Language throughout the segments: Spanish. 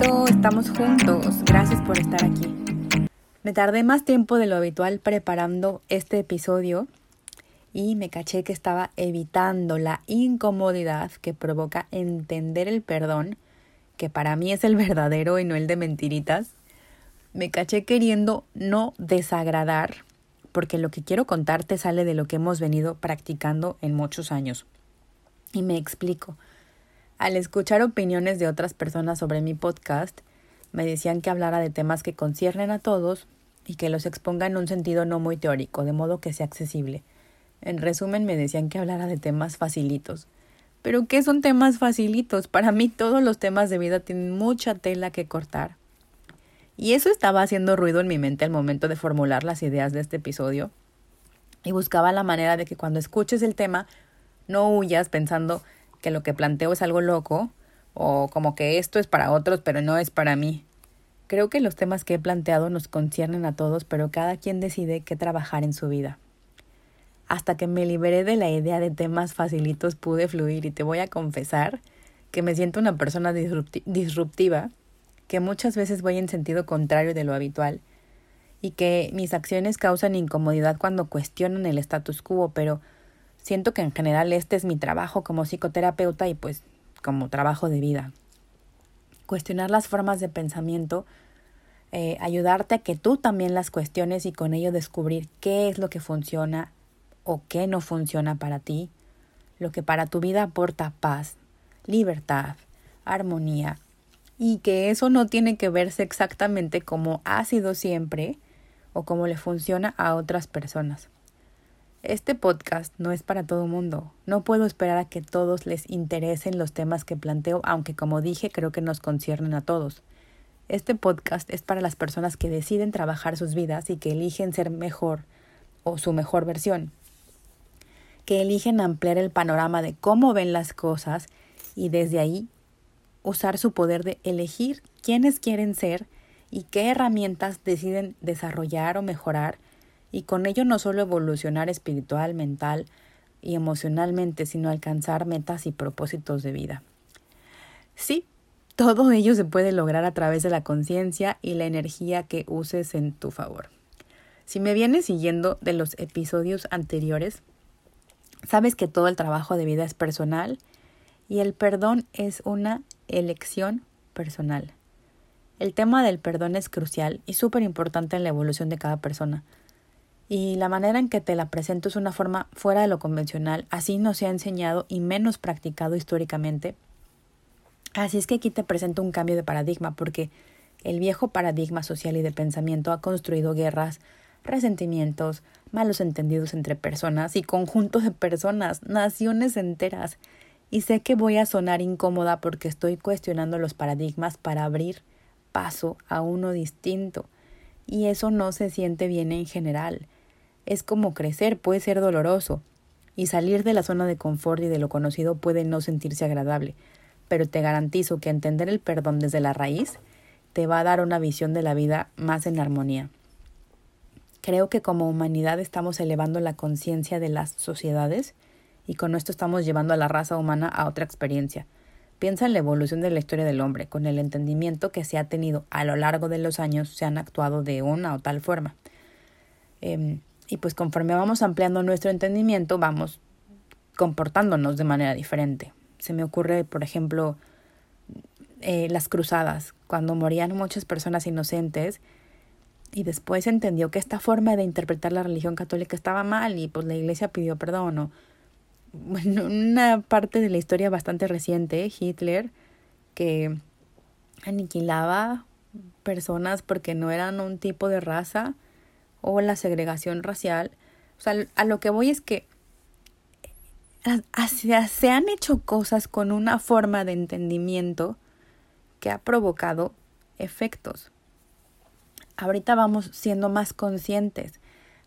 Estamos juntos. Gracias por estar aquí. Me tardé más tiempo de lo habitual preparando este episodio y me caché que estaba evitando la incomodidad que provoca entender el perdón, que para mí es el verdadero y no el de mentiritas. Me caché queriendo no desagradar, porque lo que quiero contarte sale de lo que hemos venido practicando en muchos años. Y me explico. Al escuchar opiniones de otras personas sobre mi podcast, me decían que hablara de temas que conciernen a todos y que los exponga en un sentido no muy teórico, de modo que sea accesible. En resumen, me decían que hablara de temas facilitos. Pero ¿qué son temas facilitos? Para mí todos los temas de vida tienen mucha tela que cortar. Y eso estaba haciendo ruido en mi mente al momento de formular las ideas de este episodio. Y buscaba la manera de que cuando escuches el tema no huyas pensando que lo que planteo es algo loco o como que esto es para otros pero no es para mí. Creo que los temas que he planteado nos conciernen a todos, pero cada quien decide qué trabajar en su vida. Hasta que me liberé de la idea de temas facilitos pude fluir y te voy a confesar que me siento una persona disruptiva, que muchas veces voy en sentido contrario de lo habitual y que mis acciones causan incomodidad cuando cuestionan el status quo, pero Siento que en general este es mi trabajo como psicoterapeuta y pues como trabajo de vida. Cuestionar las formas de pensamiento, eh, ayudarte a que tú también las cuestiones y con ello descubrir qué es lo que funciona o qué no funciona para ti, lo que para tu vida aporta paz, libertad, armonía, y que eso no tiene que verse exactamente como ha sido siempre o como le funciona a otras personas. Este podcast no es para todo mundo. No puedo esperar a que todos les interesen los temas que planteo, aunque como dije creo que nos conciernen a todos. Este podcast es para las personas que deciden trabajar sus vidas y que eligen ser mejor o su mejor versión, que eligen ampliar el panorama de cómo ven las cosas y desde ahí usar su poder de elegir quiénes quieren ser y qué herramientas deciden desarrollar o mejorar y con ello no solo evolucionar espiritual, mental y emocionalmente, sino alcanzar metas y propósitos de vida. Sí, todo ello se puede lograr a través de la conciencia y la energía que uses en tu favor. Si me vienes siguiendo de los episodios anteriores, sabes que todo el trabajo de vida es personal y el perdón es una elección personal. El tema del perdón es crucial y súper importante en la evolución de cada persona y la manera en que te la presento es una forma fuera de lo convencional, así no se ha enseñado y menos practicado históricamente. Así es que aquí te presento un cambio de paradigma, porque el viejo paradigma social y de pensamiento ha construido guerras, resentimientos, malos entendidos entre personas y conjuntos de personas, naciones enteras. Y sé que voy a sonar incómoda porque estoy cuestionando los paradigmas para abrir paso a uno distinto. Y eso no se siente bien en general es como crecer, puede ser doloroso, y salir de la zona de confort y de lo conocido puede no sentirse agradable, pero te garantizo que entender el perdón desde la raíz te va a dar una visión de la vida más en armonía. Creo que como humanidad estamos elevando la conciencia de las sociedades y con esto estamos llevando a la raza humana a otra experiencia. Piensa en la evolución de la historia del hombre, con el entendimiento que se ha tenido a lo largo de los años se han actuado de una o tal forma. Em, y pues conforme vamos ampliando nuestro entendimiento, vamos comportándonos de manera diferente. Se me ocurre, por ejemplo, eh, las cruzadas, cuando morían muchas personas inocentes y después entendió que esta forma de interpretar la religión católica estaba mal y pues la iglesia pidió perdón. O, bueno, una parte de la historia bastante reciente, Hitler, que aniquilaba personas porque no eran un tipo de raza, o la segregación racial. O sea, a lo que voy es que se han hecho cosas con una forma de entendimiento que ha provocado efectos. Ahorita vamos siendo más conscientes,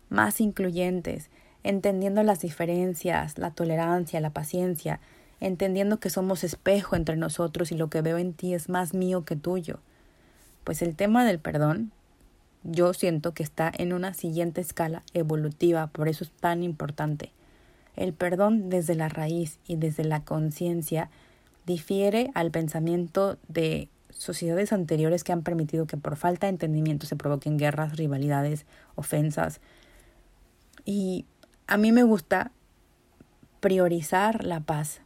más incluyentes, entendiendo las diferencias, la tolerancia, la paciencia, entendiendo que somos espejo entre nosotros y lo que veo en ti es más mío que tuyo. Pues el tema del perdón yo siento que está en una siguiente escala evolutiva, por eso es tan importante. El perdón desde la raíz y desde la conciencia difiere al pensamiento de sociedades anteriores que han permitido que por falta de entendimiento se provoquen guerras, rivalidades, ofensas. Y a mí me gusta priorizar la paz,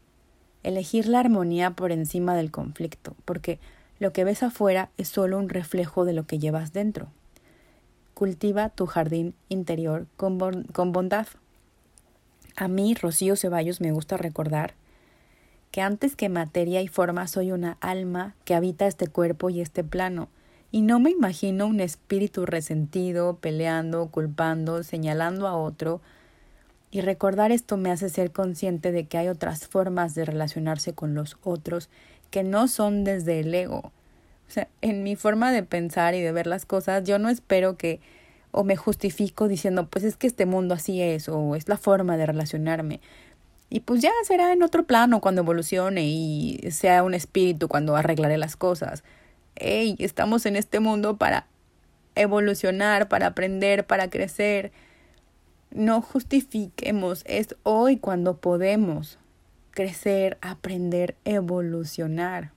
elegir la armonía por encima del conflicto, porque lo que ves afuera es solo un reflejo de lo que llevas dentro. Cultiva tu jardín interior con, con bondad. A mí, Rocío Ceballos, me gusta recordar que antes que materia y forma soy una alma que habita este cuerpo y este plano, y no me imagino un espíritu resentido, peleando, culpando, señalando a otro, y recordar esto me hace ser consciente de que hay otras formas de relacionarse con los otros que no son desde el ego. O sea, en mi forma de pensar y de ver las cosas, yo no espero que o me justifico diciendo, pues es que este mundo así es, o es la forma de relacionarme. Y pues ya será en otro plano cuando evolucione y sea un espíritu cuando arreglaré las cosas. Ey, estamos en este mundo para evolucionar, para aprender, para crecer. No justifiquemos, es hoy cuando podemos crecer, aprender, evolucionar.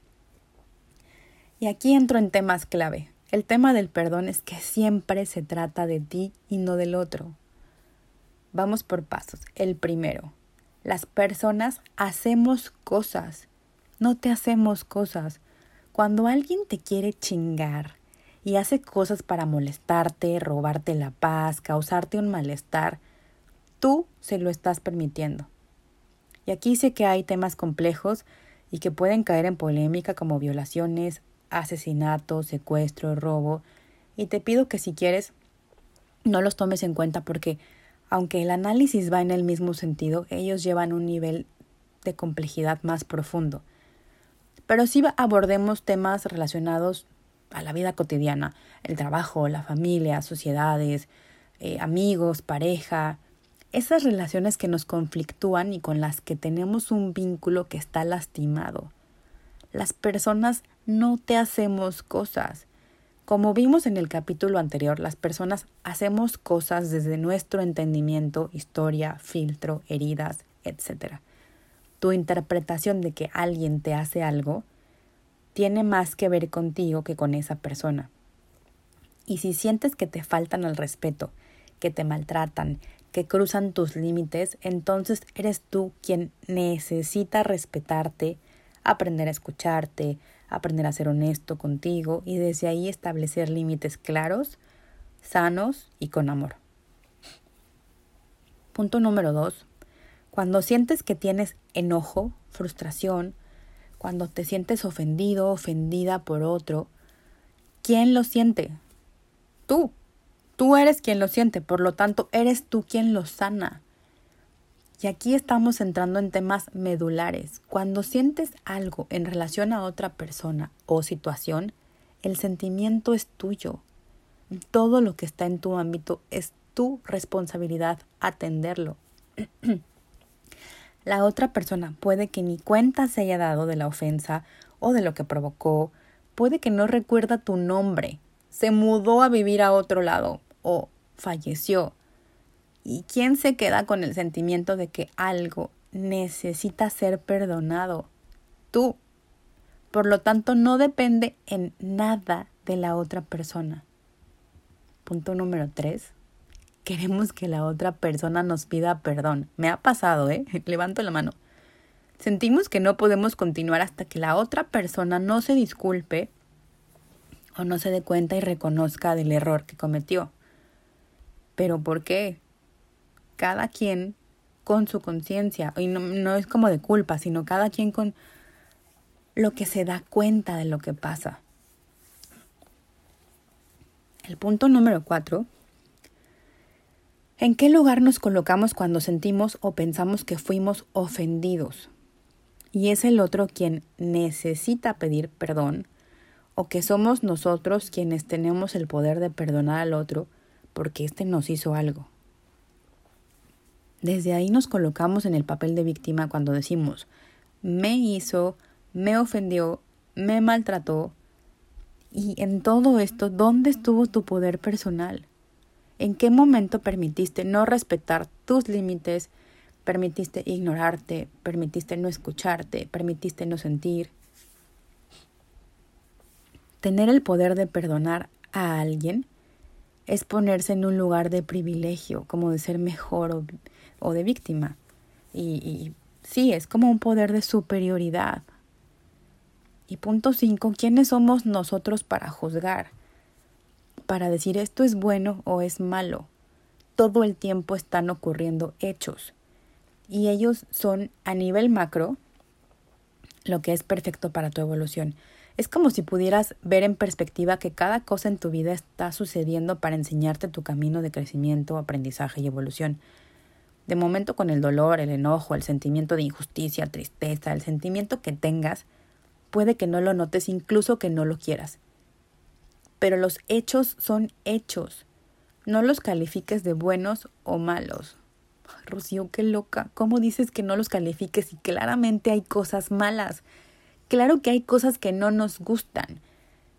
Y aquí entro en temas clave. El tema del perdón es que siempre se trata de ti y no del otro. Vamos por pasos. El primero, las personas hacemos cosas, no te hacemos cosas. Cuando alguien te quiere chingar y hace cosas para molestarte, robarte la paz, causarte un malestar, tú se lo estás permitiendo. Y aquí sé que hay temas complejos y que pueden caer en polémica como violaciones, asesinato, secuestro, robo, y te pido que si quieres no los tomes en cuenta porque aunque el análisis va en el mismo sentido, ellos llevan un nivel de complejidad más profundo. Pero sí abordemos temas relacionados a la vida cotidiana, el trabajo, la familia, sociedades, eh, amigos, pareja, esas relaciones que nos conflictúan y con las que tenemos un vínculo que está lastimado. Las personas no te hacemos cosas, como vimos en el capítulo anterior, las personas hacemos cosas desde nuestro entendimiento, historia, filtro, heridas, etc. Tu interpretación de que alguien te hace algo tiene más que ver contigo que con esa persona. Y si sientes que te faltan al respeto, que te maltratan, que cruzan tus límites, entonces eres tú quien necesita respetarte, aprender a escucharte, aprender a ser honesto contigo y desde ahí establecer límites claros, sanos y con amor. Punto número dos. Cuando sientes que tienes enojo, frustración, cuando te sientes ofendido, ofendida por otro, ¿quién lo siente? Tú. Tú eres quien lo siente, por lo tanto, eres tú quien lo sana. Y aquí estamos entrando en temas medulares. Cuando sientes algo en relación a otra persona o situación, el sentimiento es tuyo. Todo lo que está en tu ámbito es tu responsabilidad atenderlo. la otra persona puede que ni cuenta se haya dado de la ofensa o de lo que provocó, puede que no recuerda tu nombre, se mudó a vivir a otro lado o falleció ¿Y quién se queda con el sentimiento de que algo necesita ser perdonado? Tú. Por lo tanto, no depende en nada de la otra persona. Punto número tres. Queremos que la otra persona nos pida perdón. Me ha pasado, ¿eh? Levanto la mano. Sentimos que no podemos continuar hasta que la otra persona no se disculpe o no se dé cuenta y reconozca del error que cometió. ¿Pero por qué? Cada quien con su conciencia, y no, es como de culpa, sino cada quien con lo que se da cuenta de lo que pasa. El punto número cuatro. ¿En qué lugar nos colocamos cuando sentimos o pensamos que fuimos ofendidos? Y es el otro quien necesita pedir perdón o que somos nosotros quienes tenemos el poder de perdonar al otro porque éste nos hizo algo. Desde ahí nos colocamos en el papel de víctima cuando decimos, me hizo, me ofendió, me maltrató. Y en todo esto, ¿dónde estuvo tu poder personal? ¿En qué momento permitiste no respetar tus límites? ¿Permitiste ignorarte? ¿Permitiste no escucharte? ¿Permitiste no sentir? Tener el poder de perdonar a alguien es ponerse en un lugar de privilegio, como de ser mejor o, de víctima. Y, y sí, es como un poder de superioridad. Y punto cinco, ¿quiénes somos nosotros para juzgar? Para decir esto es bueno o es malo. Todo el tiempo están ocurriendo hechos. Y ellos son a nivel macro lo que es perfecto para tu evolución. Es como si pudieras ver en perspectiva que cada cosa en tu vida está sucediendo para enseñarte tu camino de crecimiento, aprendizaje y evolución. De momento con el dolor, el enojo, el sentimiento de injusticia, tristeza, el sentimiento que tengas, puede que no lo notes, incluso que no lo quieras. Pero los hechos son hechos. No los califiques de buenos o malos. Rocío, qué loca. ¿Cómo dices que no los califiques y claramente hay cosas malas? Claro que hay cosas que no nos gustan.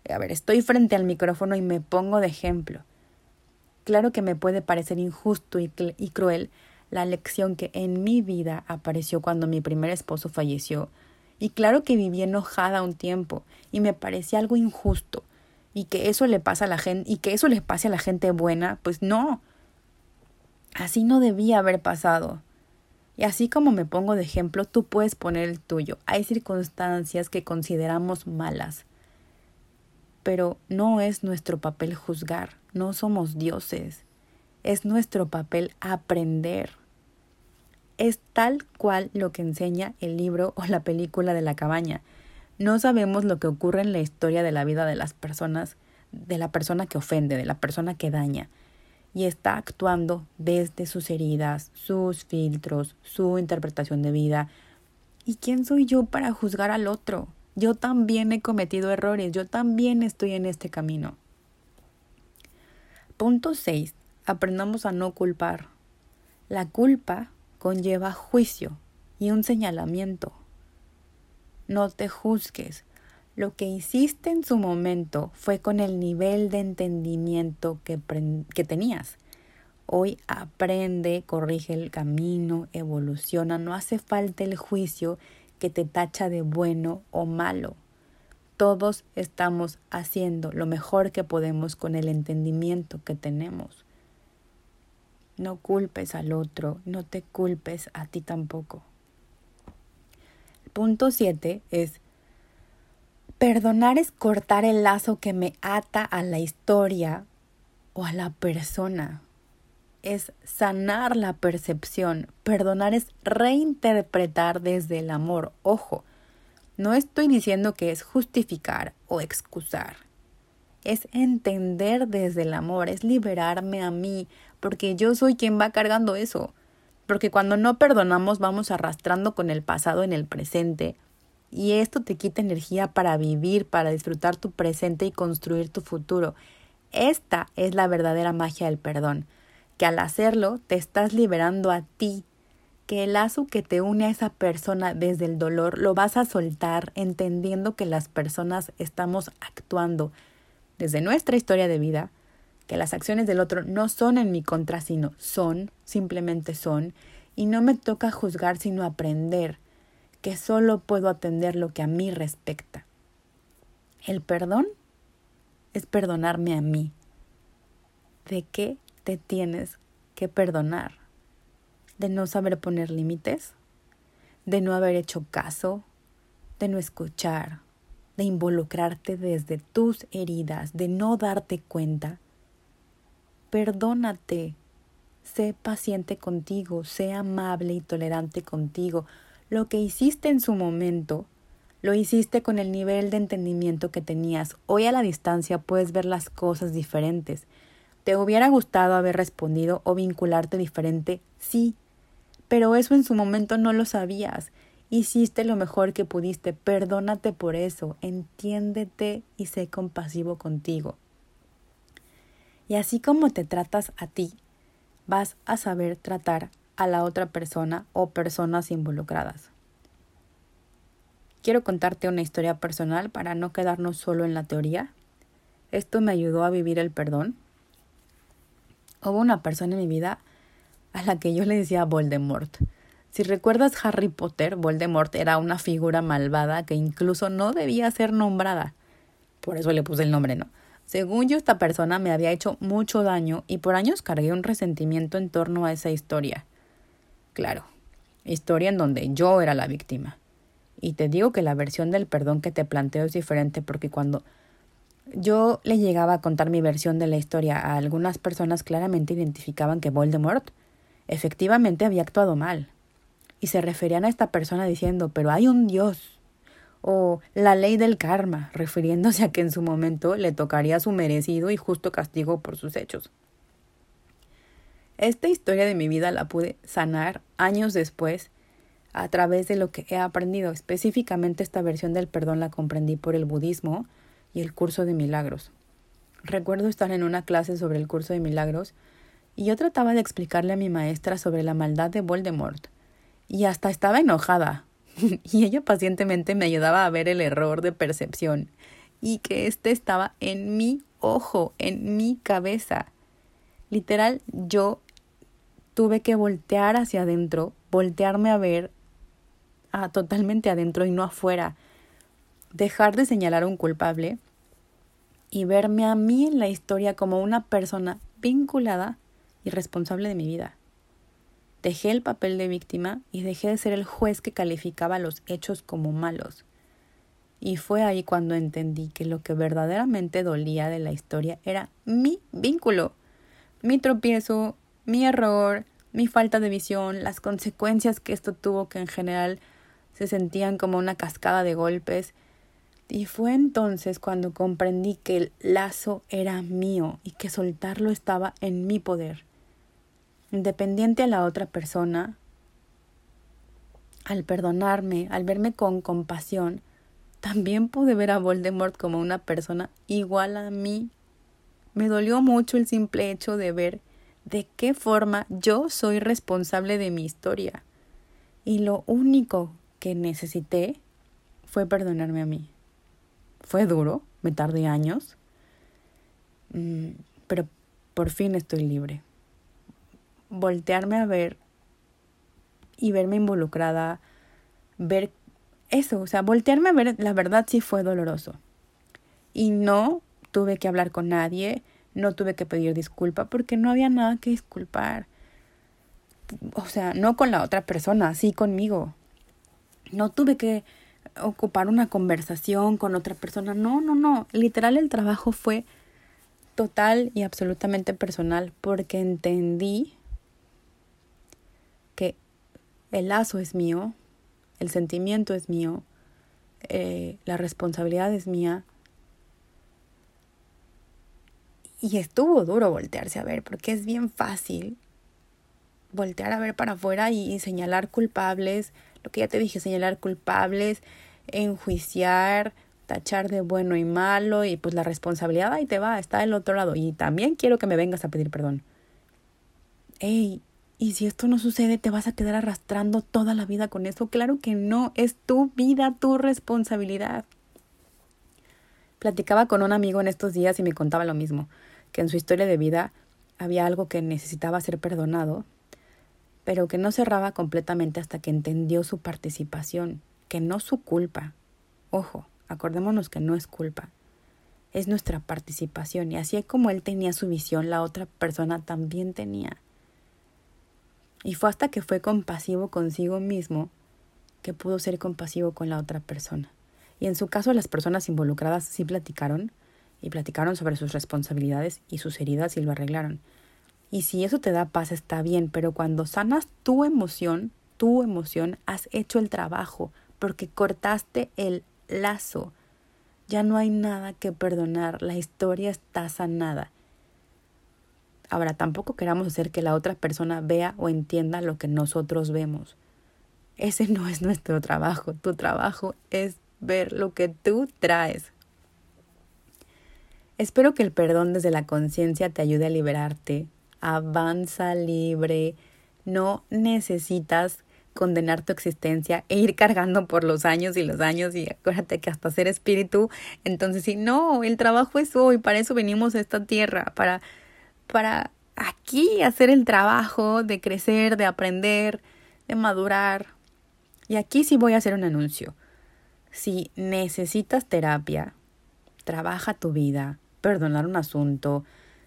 A ver, estoy frente al micrófono y me pongo de ejemplo. Claro que me puede parecer injusto y, y cruel la lección que en mi vida apareció cuando mi primer esposo falleció. Y claro que viví enojada un tiempo y me parecía algo injusto. Y que eso le pasa a la gente y que eso le pase a la gente buena, pues no. Así no debía haber pasado. Y así como me pongo de ejemplo, tú puedes poner el tuyo. Hay circunstancias que consideramos malas, pero no es nuestro papel juzgar, no somos dioses. Es nuestro papel aprender. Es tal cual lo que enseña el libro o la película de la cabaña. No sabemos lo que ocurre en la historia de la vida de las personas, de la persona que ofende, de la persona que daña y está actuando desde sus heridas, sus filtros, su interpretación de vida. ¿Y quién soy yo para juzgar al otro? Yo también he cometido errores, yo también estoy en este camino. Punto 6. Aprendamos a no culpar. La culpa conlleva juicio y un señalamiento. No te juzgues, lo que hiciste en su momento fue con el nivel de entendimiento que, que tenías. Hoy aprende, corrige el camino, evoluciona, no hace falta el juicio que te tacha de bueno o malo. Todos estamos haciendo lo mejor que podemos con el entendimiento que tenemos. No culpes al otro, no te culpes a ti tampoco. Punto 7 es Perdonar es cortar el lazo que me ata a la historia o a la persona. Es sanar la percepción. Perdonar es reinterpretar desde el amor. Ojo, no estoy diciendo que es justificar o excusar. Es entender desde el amor, es liberarme a mí, porque yo soy quien va cargando eso. Porque cuando no perdonamos vamos arrastrando con el pasado en el presente y esto te quita energía para vivir, para disfrutar tu presente y construir tu futuro. Esta es la verdadera magia del perdón, que al hacerlo te estás liberando a ti, que el lazo que te une a esa persona desde el dolor lo vas a soltar entendiendo que las personas estamos actuando desde nuestra historia de vida, que las acciones del otro no son en mi contra, sino son, simplemente son, y no me toca juzgar sino aprender que solo puedo atender lo que a mí respecta. El perdón es perdonarme a mí. ¿De qué te tienes que perdonar? ¿De no saber poner límites? ¿De no haber hecho caso? ¿De no escuchar? ¿De involucrarte desde tus heridas? ¿De no darte cuenta? Perdónate. Sé paciente contigo, sé amable y tolerante contigo. Lo que hiciste en su momento, lo hiciste con el nivel de entendimiento que tenías. Hoy a la distancia puedes ver las cosas diferentes. ¿Te hubiera gustado haber respondido o vincularte diferente? Sí, pero eso en su momento no lo sabías. Hiciste lo mejor que pudiste. Perdónate por eso. Entiéndete y sé compasivo contigo. Y así como te tratas a ti, vas a saber tratar a la otra persona o personas involucradas. Quiero contarte una historia personal para no quedarnos solo en la teoría. Esto me ayudó a vivir el perdón. Hubo una persona en mi vida a la que yo le decía Voldemort. Si recuerdas Harry Potter, Voldemort era una figura malvada que incluso no debía ser nombrada. Por eso le puse el nombre, ¿no? Según yo, esta persona me había hecho mucho daño y por años cargué un resentimiento en torno a esa historia. Claro, historia en donde yo era la víctima. Y te digo que la versión del perdón que te planteo es diferente porque cuando yo le llegaba a contar mi versión de la historia a algunas personas claramente identificaban que Voldemort efectivamente había actuado mal. Y se referían a esta persona diciendo, pero hay un Dios. O la ley del karma, refiriéndose a que en su momento le tocaría su merecido y justo castigo por sus hechos. Esta historia de mi vida la pude sanar años después a través de lo que he aprendido. Específicamente esta versión del perdón la comprendí por el budismo y el curso de milagros. Recuerdo estar en una clase sobre el curso de milagros y yo trataba de explicarle a mi maestra sobre la maldad de Voldemort. Y hasta estaba enojada. y ella pacientemente me ayudaba a ver el error de percepción y que éste estaba en mi ojo, en mi cabeza. Literal, yo tuve que voltear hacia adentro, voltearme a ver a, totalmente adentro y no afuera. Dejar de señalar a un culpable y verme a mí en la historia como una persona vinculada y responsable de mi vida. Dejé el papel de víctima y dejé de ser el juez que calificaba los hechos como malos. Y fue ahí cuando entendí que lo que verdaderamente dolía de la historia era mi vínculo, mi tropiezo, mi error, mi falta de visión, las consecuencias que esto tuvo que en general se sentían como una cascada de golpes y fue entonces cuando comprendí que el lazo era mío y que soltarlo estaba en mi poder. Independiente a la otra persona, al perdonarme, al verme con compasión, también pude ver a Voldemort como una persona igual a mí. Me dolió mucho el simple hecho de ver de qué forma yo soy responsable de mi historia. Y lo único que necesité fue perdonarme a mí. Fue duro, me tardé años, mm, pero por fin estoy libre. Voltearme a ver y verme involucrada, ver eso, o sea, voltearme a ver, la verdad sí fue doloroso. Y no tuve que hablar con nadie, no tuve que pedir disculpa porque no había nada que disculpar. O sea, no con la otra persona, sí conmigo. No tuve que ocupar una conversación con otra persona. No, no, no. Literal el trabajo fue total y absolutamente personal porque entendí el lazo es mío, el sentimiento es mío, eh, la responsabilidad es mía. Y estuvo duro voltearse a ver porque es bien fácil voltear a ver para afuera y señalar culpables, lo que ya te dije, señalar culpables, enjuiciar, tachar de bueno y malo y pues la responsabilidad ahí te va, está del otro lado y también quiero que me vengas a pedir perdón. Ey, y si esto no sucede, ¿te vas a quedar arrastrando toda la vida con eso? Claro que no, es tu vida, tu responsabilidad. Platicaba con un amigo en estos días y me contaba lo mismo, que en su historia de vida había algo que necesitaba ser perdonado pero que no cerraba completamente hasta que entendió su participación, que no su culpa. Ojo, acordémonos que no es culpa, es nuestra participación y así como él tenía su visión, la otra persona también tenía. Y fue hasta que fue compasivo consigo mismo que pudo ser compasivo con la otra persona. Y en su caso las personas involucradas sí platicaron y platicaron sobre sus responsabilidades y sus heridas y lo arreglaron. Y si eso te da paz, está bien, pero cuando sanas tu emoción, tu emoción, has hecho el trabajo, porque cortaste el lazo. Ya no hay nada que perdonar, la historia está sanada. Ahora, tampoco queramos hacer que la otra persona vea o entienda lo que nosotros vemos. Ese no es nuestro trabajo. Tu trabajo es ver lo que tú traes. Espero que el perdón desde la conciencia te ayude a liberarte avanza libre, no necesitas condenar tu existencia e ir cargando por los años y los años y acuérdate que hasta ser espíritu, entonces sí, no, el trabajo es hoy, para eso venimos a esta tierra, para, para aquí hacer el trabajo de crecer, de aprender, de madurar. Y aquí sí voy a hacer un anuncio. Si necesitas terapia, trabaja tu vida, perdonar un asunto,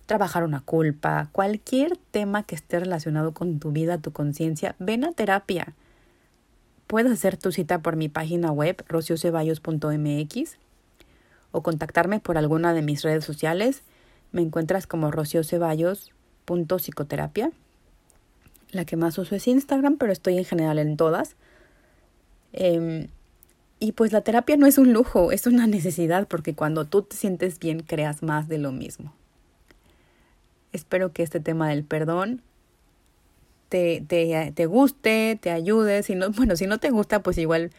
trabajar una culpa, cualquier tema que esté relacionado con tu vida, tu conciencia, ven a terapia. Puedes hacer tu cita por mi página web rocioceballos.mx o contactarme por alguna de mis redes sociales. Me encuentras como rocioceballos.psicoterapia. La que más uso es Instagram, pero estoy en general en todas. Em, y pues la terapia no es un lujo, es una necesidad porque cuando tú te sientes bien creas más de lo mismo. Espero que este tema del perdón te, te, te guste, te ayude. Si no, bueno, si no te gusta, pues igual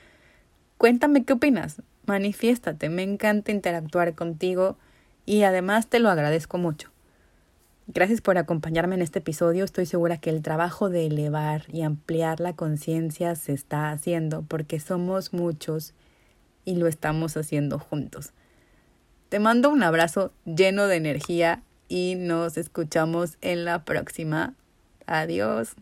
cuéntame qué opinas. Manifiéstate. Me encanta interactuar contigo y además te lo agradezco mucho. Gracias por acompañarme en este episodio. Estoy segura que el trabajo de elevar y ampliar la conciencia se está haciendo porque somos muchos y lo estamos haciendo juntos. Te mando un abrazo lleno de energía y nos escuchamos en la próxima. Adiós.